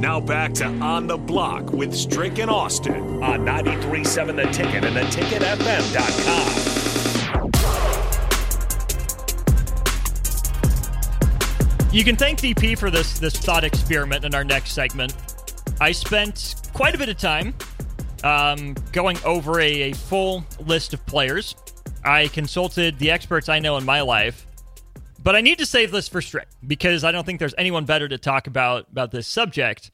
Now back to On the Block with Strick and Austin on 93.7 The Ticket and theticketfm.com. You can thank DP for this this thought experiment in our next segment. I spent quite a bit of time um, going over a, a full list of players. I consulted the experts I know in my life but I need to save this for Strick because I don't think there's anyone better to talk about about this subject.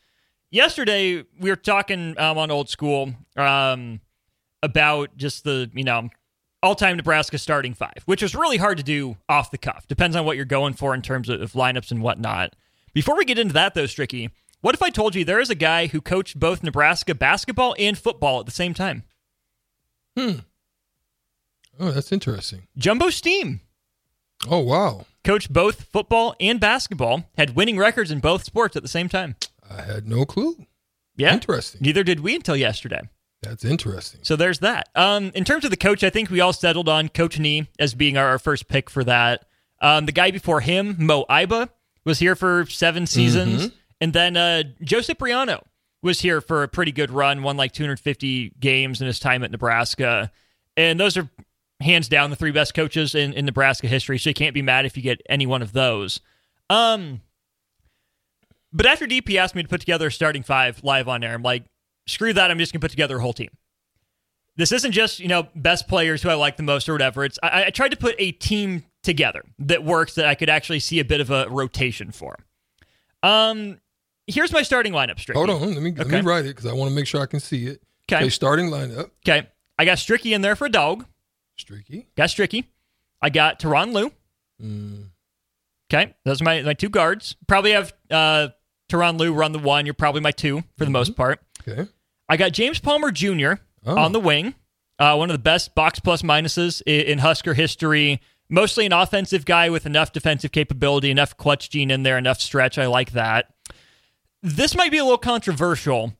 Yesterday we were talking um, on old school um, about just the you know all-time Nebraska starting five, which is really hard to do off the cuff. Depends on what you're going for in terms of, of lineups and whatnot. Before we get into that though, Stricky, what if I told you there is a guy who coached both Nebraska basketball and football at the same time? Hmm. Oh, that's interesting. Jumbo Stiehm. Oh wow coached both football and basketball, had winning records in both sports at the same time. I had no clue. Yeah. Interesting. Neither did we until yesterday. That's interesting. So there's that. Um, in terms of the coach, I think we all settled on Coach Nee as being our, our first pick for that. Um, the guy before him, Moe Iba, was here for seven seasons. Mm-hmm. And then uh, Joe Cipriano was here for a pretty good run, won like 250 games in his time at Nebraska. And those are hands down the three best coaches in, in Nebraska history, so you can't be mad if you get any one of those. Um, but after DP asked me to put together a starting five live on air, I'm like, screw that. I'm just gonna put together a whole team. This isn't just you know best players who I like the most or whatever. It's I, I tried to put a team together that works that I could actually see a bit of a rotation for. Um, here's my starting lineup. Stricky. Hold on, let me okay. let me write it because I want to make sure I can see it. Okay. okay, starting lineup. Okay, I got Stricky in there for a dog. Stricky. Got Stricky. I got Tyronn Lue. Mm. Okay, those are my, my two guards. Probably have uh, Tyronn Lue run the one. You're probably my two for the mm-hmm. most part. Okay. I got James Palmer Jr. Oh. on the wing. Uh, one of the best box plus minuses in, in Husker history. Mostly an offensive guy with enough defensive capability, enough clutch gene in there, enough stretch. I like that. This might be a little controversial.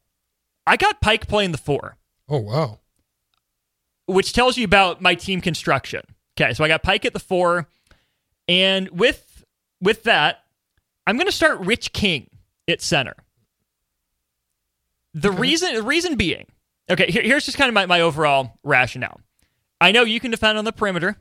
I got Pike playing the four. Oh, wow which tells you about my team construction. Okay, so I got Pike at the four, and with with that, I'm going to start Rich King at center. The reason the reason being, okay, here, here's just kind of my, my overall rationale. I know you can defend on the perimeter.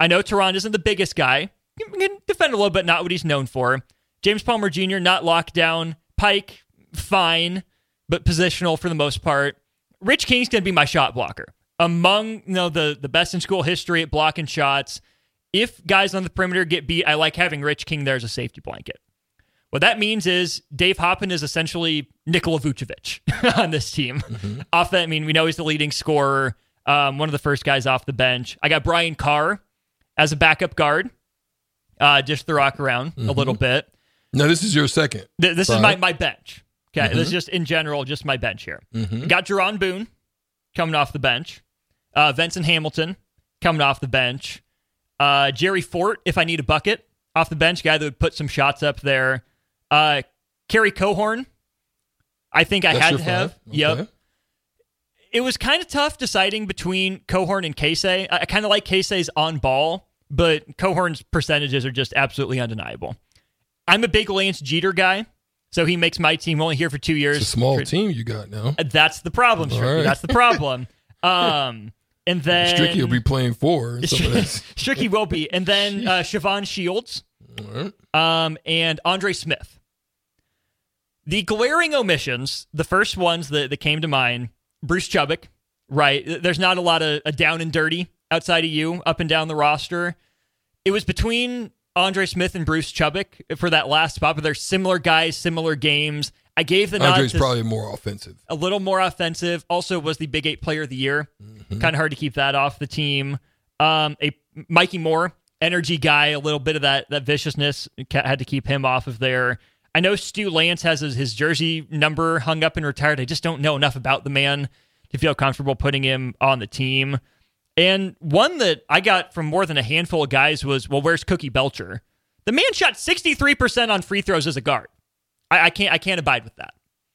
I know Tyronn isn't the biggest guy. You can defend a little bit, not what he's known for. James Palmer Jr. not locked down. Pike fine, but positional for the most part. Rich King's going to be my shot blocker among you know the the best in school history at blocking shots. If guys on the perimeter get beat, I like having Rich King there as a safety blanket. What that means is Dave Hoppen is essentially Nikola Vucevic on this team. Mm-hmm. Off that, I mean, we know he's the leading scorer, um, one of the first guys off the bench. I got Brian Carr as a backup guard, uh, just to rock around mm-hmm. a little bit. No, this is your second. Th- this is my, my bench. Okay, mm-hmm. this is just in general, just my bench here. Mm-hmm. Got Jaron Boone coming off the bench. Uh, Venson Hamilton coming off the bench. Uh, Jerry Fort, if I need a bucket, off the bench, guy that would put some shots up there. Uh, Kerry Cohorn, I think I That's had to have. Okay. Yep. It was kind of tough deciding between Cohorn and Casey. I, I kind of like Casey's on ball, but Cohorn's percentages are just absolutely undeniable. I'm a big Lance Jeter guy, so he makes my team only here for two years. It's a small team you got now. That's the problem, right. That's the problem. um, and then Stricky will be playing four. and Some of this. Stricky will be, and then uh, Shavon Shields, um, and Andre Smith. The glaring omissions, the first ones that, that came to mind, Bruce Chubick, right? There's not a lot of a down and dirty outside of you up and down the roster. It was between Andre Smith and Bruce Chubick for that last spot, but they're similar guys, similar games. I gave the nod Andre's to probably more offensive. a little more offensive. Also, was the Big Eight Player of the Year. Kind of hard to keep that off the team. Um, a Mikey Moore, energy guy, a little bit of that that viciousness. Had to keep him off of there. I know Stu Lantz has his, his jersey number hung up and retired. I just don't know enough about the man to feel comfortable putting him on the team. And one that I got from more than a handful of guys was, well, where's Cookie Belcher? The man shot 63% on free throws as a guard. I, I can't I can't abide with that.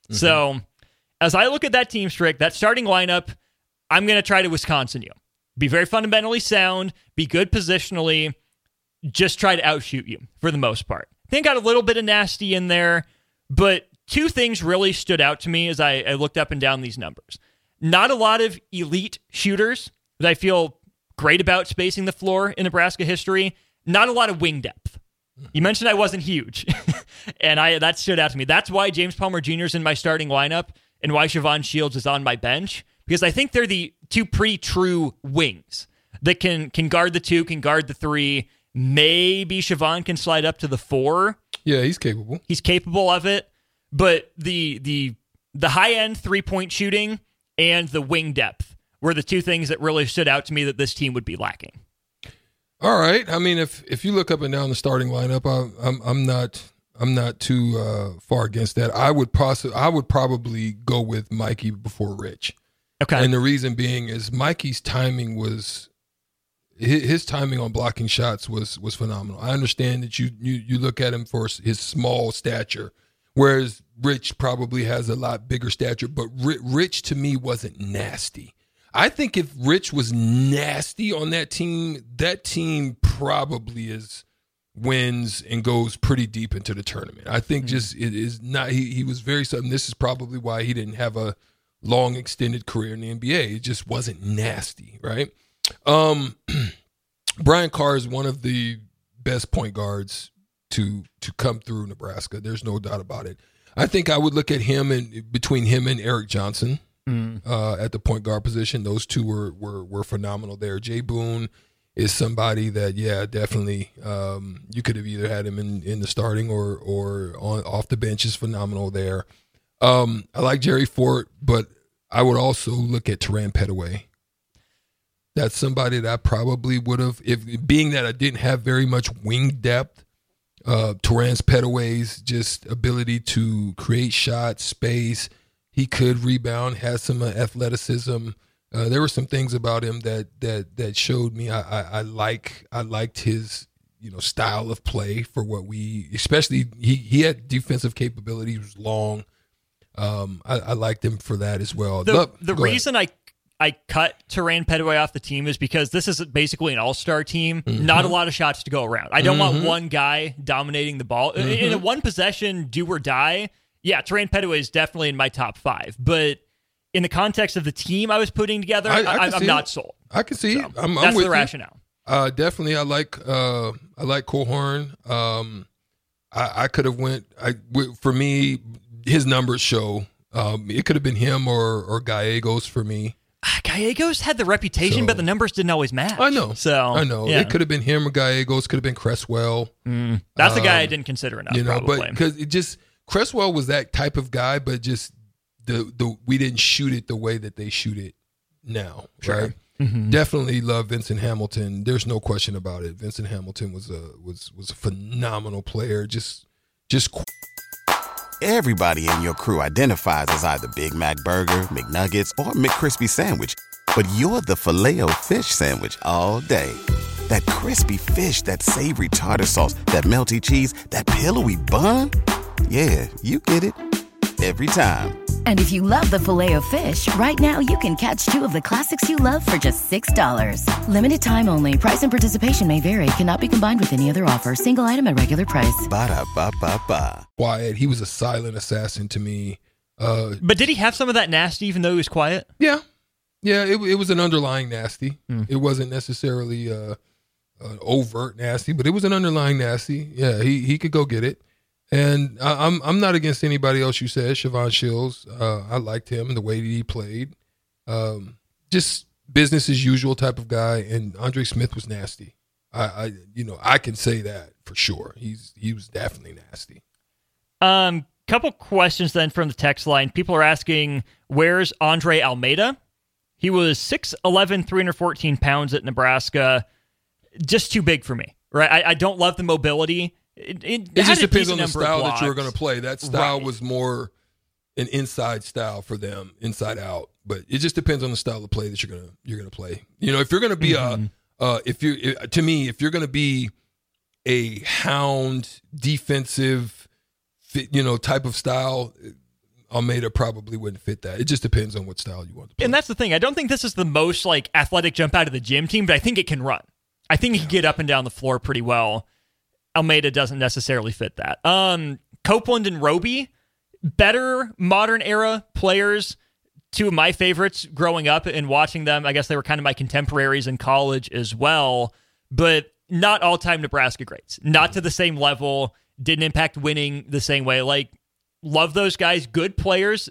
Mm-hmm. So as I look at that team strict, that starting lineup, I'm gonna try to Wisconsin you. Be very fundamentally sound, be good positionally, just try to outshoot you for the most part. I think got a little bit of nasty in there, but two things really stood out to me as I, I looked up and down these numbers. Not a lot of elite shooters that I feel great about spacing the floor in Nebraska history. Not a lot of wing depth. You mentioned I wasn't huge, and I that stood out to me. That's why James Palmer Jr. is in my starting lineup, and why Shavon Shields is on my bench because I think they're the two pretty true wings that can can guard the two, can guard the three. Maybe Shavon can slide up to the four. Yeah, he's capable. He's capable of it, but the the the high end three point shooting and the wing depth were the two things that really stood out to me that this team would be lacking. All right. I mean, if if you look up and down the starting lineup, I, I'm I'm not I'm not too uh, far against that. I would possibly I would probably go with Mikey before Rich, Okay. and the reason being is Mikey's timing was his, his timing on blocking shots was was phenomenal. I understand that you you you look at him for his small stature, whereas Rich probably has a lot bigger stature. But Ri- Rich to me wasn't nasty. I think if Rich was nasty on that team, that team probably is wins and goes pretty deep into the tournament. I think just it is not he he was very sudden. This is probably why he didn't have a long extended career in the NBA. It just wasn't nasty, right? Um Brian Carr is one of the best point guards to to come through Nebraska. There's no doubt about it. I think I would look at him and between him and Eric Johnson uh, at the point guard position. Those two were were were phenomenal there. Jay Boone is somebody that yeah definitely um, you could have either had him in, in the starting or or on off the bench is phenomenal there. Um, I like Jerry Fort, but I would also look at Terran Petteway. That's somebody that I probably would have if being that I didn't have very much wing depth. Uh, Terrence Petteway's just ability to create shots, space. He could rebound, has some uh, athleticism. Uh, there were some things about him that that that showed me I, I, I like I liked his you know style of play for what we especially he he had defensive capabilities was long. Um, I, I liked him for that as well. The, Love- the go ahead. reason I I cut Terran Petteway off the team is because this is basically an all star team. Mm-hmm. Not a lot of shots to go around. I don't want one guy dominating the ball. Mm-hmm. In a one possession do or die, yeah, Terran Petteway is definitely in my top five. But in the context of the team I was putting together, I- I, I can I, see am not sold. I can see. So. I'm, I'm that's with the you. rationale. Uh, definitely, I like uh, I like Cohorn. Um, I, I could have went. I for me, his numbers show. Um, it could have been him or or Gallegos for me. Ah, Gallegos had the reputation, So- but the numbers didn't always match. I know. So I know yeah. it could have been him or Gallegos. Could have been Cresswell. That's the guy I didn't consider enough. Um, you know, probably. but because it just Cresswell was that type of guy, but just the the we didn't shoot it the way that they shoot it now. Right. Mm-hmm. Definitely love Venson Hamilton. There's no question about it. Venson Hamilton was a was was a phenomenal player. Just just qu- Everybody in your crew identifies as either Big Mac Burger, McNuggets, or McCrispy Sandwich. But you're the filet fish Sandwich all day. That crispy fish, that savory tartar sauce, that melty cheese, that pillowy bun. Yeah, you get it. Every time. And if you love the filet of fish, right now you can catch two of the classics you love for just $6. Limited time only. Price and participation may vary. Cannot be combined with any other offer. Single item at regular price. Ba-da-ba-ba-ba. quiet. He was a silent assassin to me. Uh, but did he have some of that nasty, even though he was quiet? yeah, Yeah, it, it was an underlying nasty. Hmm. It wasn't necessarily uh, an overt nasty, but it was an underlying nasty. Yeah, he he could go get it. And I, I'm I'm not against anybody else you said. Shavon Shields, uh, I liked him the way that he played. Um, just business as usual type of guy. And Andre Smith was nasty. I, I you know I can say that for sure. He's he was definitely nasty. Um, couple questions then from the text line. People are asking, where's Andre Almeida? He was 6'11, 314 pounds at Nebraska. Just too big for me, right? I, I don't love the mobility. It, it, It just depends on the style that you were blocks. going to play. That style Right. was more an inside style for them, inside out. But it just depends on the style of play that you're gonna you're gonna play. You know, if you're gonna be Mm-hmm. a uh, if you to me if you're gonna be a hound defensive, fit, you know, type of style, Almeida probably wouldn't fit that. It just depends on what style you want to play. And that's the thing. I don't think this is the most like athletic jump out of the gym team, but I think it can run. I think he can get up and down the floor pretty well. Almeida doesn't necessarily fit that. Um, Copeland and Roby, better modern era players. Two of my favorites growing up and watching them. I guess they were kind of my contemporaries in college as well, but not all time Nebraska greats. Not to the same level. Didn't impact winning the same way. Like, love those guys. Good players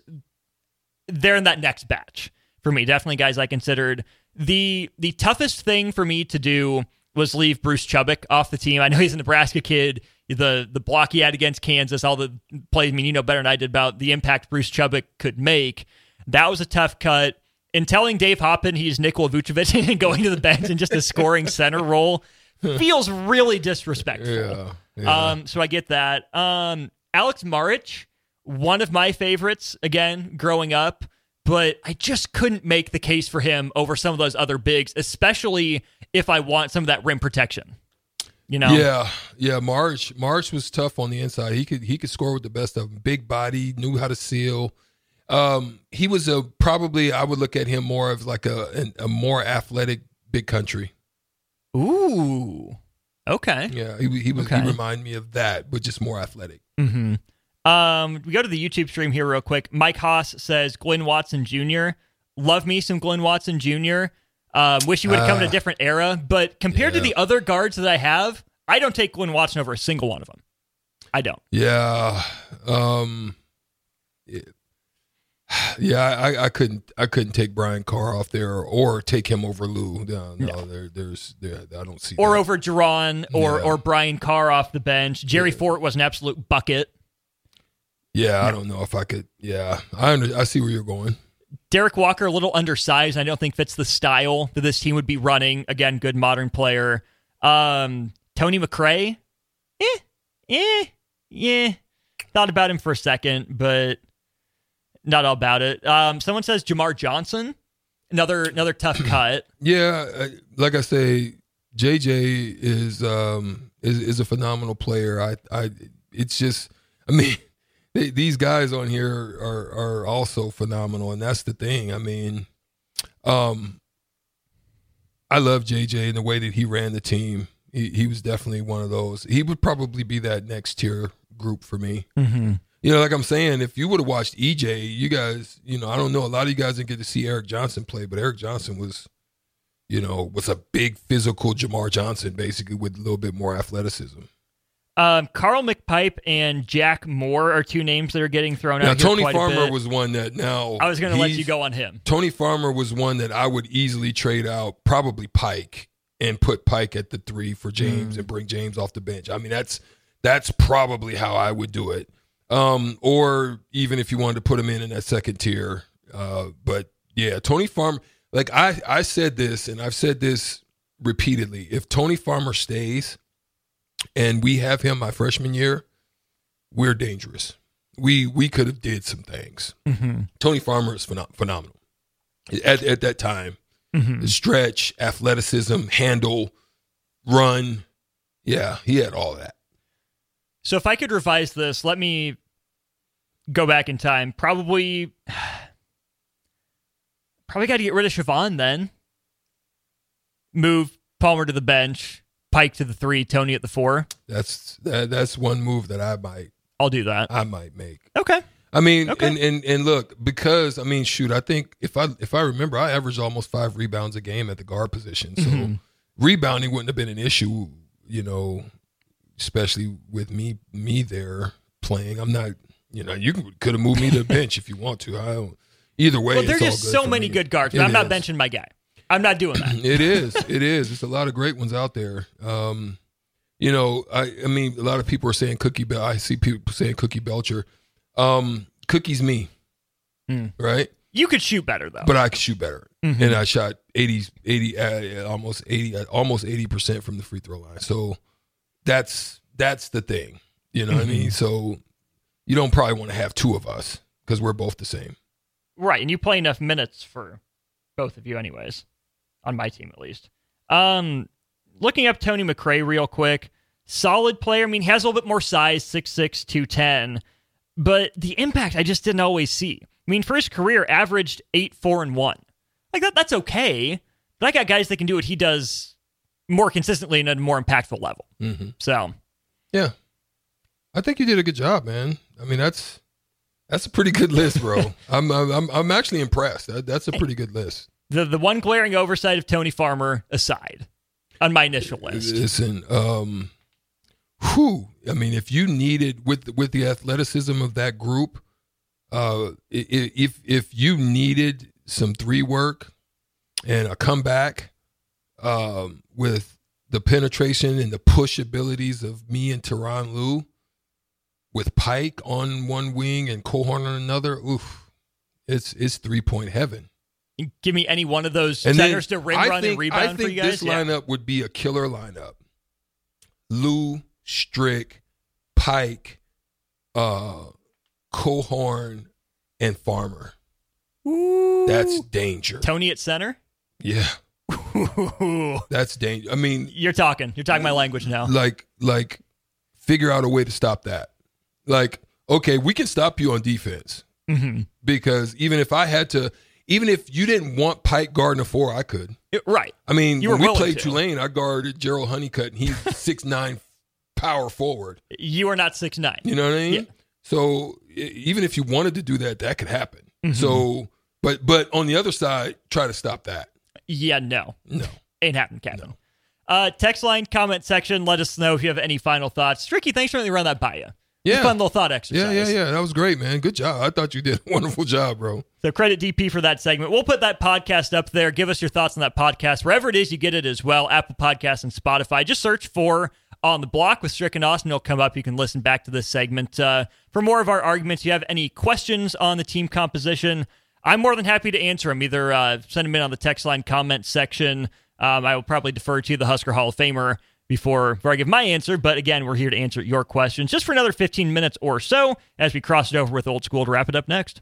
they're in that next batch for me. Definitely guys I considered. The the toughest thing for me to do was leave Bruce Chubick off the team. I know he's a Nebraska kid. The the block he had against Kansas, all the plays. I mean, you know better than I did about the impact Bruce Chubick could make. That was a tough cut. And telling Dave Hoppen he's Nikola Vucevic and going to the bench in just a scoring center role feels really disrespectful. yeah, yeah. Um, so I get that. Um, Aleks Maric, one of my favorites again growing up, but I just couldn't make the case for him over some of those other bigs, especially if I want some of that rim protection. You know, Yeah, yeah. March March was tough on the inside. He could he could score with the best of them. Big body, knew how to seal. Um, he was a probably I would look at him more of like a an, a more athletic big country. Ooh, okay. Yeah, he he was Okay. he reminded me of that, but just more athletic. Mm-hmm. Um, we go to the YouTube stream here real quick. Mike Haas says Glynn Watson Jr. Love me some Glynn Watson Jr. Um, wish he would have come in a Ah. different era, but compared to the other guards that I have, I don't take Glynn Watson over a single one of them. I don't. Yeah, um, yeah, yeah. I, I couldn't I couldn't take Brian Carr off there or take him over Lue. No, no, There, there's there, I don't see Or that. over Jaron or Yeah. or Brian Carr off the bench. Jerry Fort was an absolute bucket. Yeah, I don't know if I could. Yeah, I under, I see where you're going. Derek Walker, a little undersized. I don't think fits the style that this team would be running. Again, good modern player. Um, Tony McRae, eh, eh, yeah. Thought about him for a second, but not all about it. Um, someone says Jamar Johnson, another another tough cut. Yeah, uh, like I say, JJ is um is is a phenomenal player. I I it's just I mean they, these guys on here are are also phenomenal, and that's the thing. I mean, um, I love JJ and the way that he ran the team. He he was definitely one of those. He would probably be that next tier group for me. Mm-hmm. You know, like I'm saying, if you would have watched EJ, you guys, you know, I don't know, a lot of you guys didn't get to see Eric Johnson play, but Eric Johnson was, you know, was a big physical Jamar Johnson, basically with a little bit more athleticism. Um, Carl McPipe and Jack Moore are two names that are getting thrown Now, out. here Tony Farmer was one that now I was going to let you go on him. Tony Farmer was one that I would easily trade out, probably Pike, and put Pike at the three for James and bring James off the bench. I mean, that's that's probably how I would do it. Um, or even if you wanted to put him in in that second tier. Uh, but yeah, Tony Farmer. Like I, I said this, and I've said this repeatedly. If Tony Farmer stays, and we have him my freshman year, we're dangerous. We we could have did some things. Mm-hmm. Tony Farmer is phenom- phenomenal at at that time. Mm-hmm. The stretch, athleticism, handle, run. Yeah, he had all that. So if I could revise this, let me go back in time. Probably, probably got to get rid of Shavon then. Move Palmer to the bench, Pike to the three, Tony at the four. That's that, that's one move that I might I'll do that. I might make. Okay. I mean, Okay. and, and and look, because I mean, shoot, I think if I if I remember, I averaged almost five rebounds a game at the guard position. So Mm-hmm. rebounding wouldn't have been an issue, you know, especially with me me there playing. I'm not, you know, you could have moved me to the bench if you want to. I don't. Either way, Well, there's just so many me. good guards, but It I'm not is. benching my guy. I'm not doing that. It is. It is. It's a lot of great ones out there. Um, you know, I, I mean, a lot of people are saying Cookie Bel. I see people saying Cookie Belcher. Um, Cookie's me, Hmm. right? You could shoot better though. But I could shoot better, Mm-hmm. and I shot 80, 80 uh, almost eighty, uh, almost eighty percent from the free throw line. So that's that's the thing. You know what I Mm-hmm. mean? So you don't probably want to have two of us because we're both the same. Right, and you play enough minutes for both of you, anyways. On my team, at least. Um, looking up Tony McRae real quick. Solid player. I mean, he has a little bit more size, 6'6", 210. But the impact I just didn't always see. I mean, for his career, averaged eight, four, and one. Like that, that's okay. But I got guys that can do what he does more consistently and at a more impactful level. Mm-hmm. So Yeah, I think you did a good job, man. I mean, that's that's a pretty good list, bro. I'm I'm I'm actually impressed. That, that's a pretty good list. The the one glaring oversight of Tony Farmer aside, on my initial list. Listen, um, who? I mean, if you needed with with the athleticism of that group, uh, if if you needed some three work and a comeback, um, with the penetration and the push abilities of me and Tyronn Lue, with Pike on one wing and Cohorn on another, oof, it's it's three point heaven. Give me any one of those And then centers to rim I run think, and rebound I for you guys. this Yeah. lineup would be a killer lineup. Lue, Strick, Pike, uh, Cohorn, and Farmer. Ooh. That's danger. Tony at center. Yeah, that's danger. I mean, You're talking. You're talking my language now. like, like, figure out a way to stop that. Like, okay, we can stop you on defense hmm because even if I had to, even if you didn't want Pike guarding a four, I could. Right. I mean, You when we played to. Tulane, I guarded Gerald Honeycutt, and he's six nine, power forward. You are not six nine. You know what I mean? Yeah. So even if you wanted to do that, that could happen. Mm-hmm. So, but but on the other side, try to stop that. Yeah. No. No, Ain't happening, Captain. Uh, text line, comment section. Let us know if you have any final thoughts. Tricky, thanks for letting me run that by you. Yeah. Fun little thought exercise. yeah, yeah, yeah. That was great, man. Good job. I thought you did a wonderful job, bro. So credit DP for that segment. We'll put that podcast up there. Give us your thoughts on that podcast wherever it is you get it as well. Apple Podcasts and Spotify. Just search for on the block with Strick and Austin. It'll come up. You can listen back to this segment uh, for more of our arguments. You have any questions on the team composition, I'm more than happy to answer them. Either uh, send them in on the text line comment section. Um, I will probably defer to the Husker Hall of Famer before, before I give my answer. But again, we're here to answer your questions just for another 15 minutes or so as we cross it over with Old School to wrap it up next.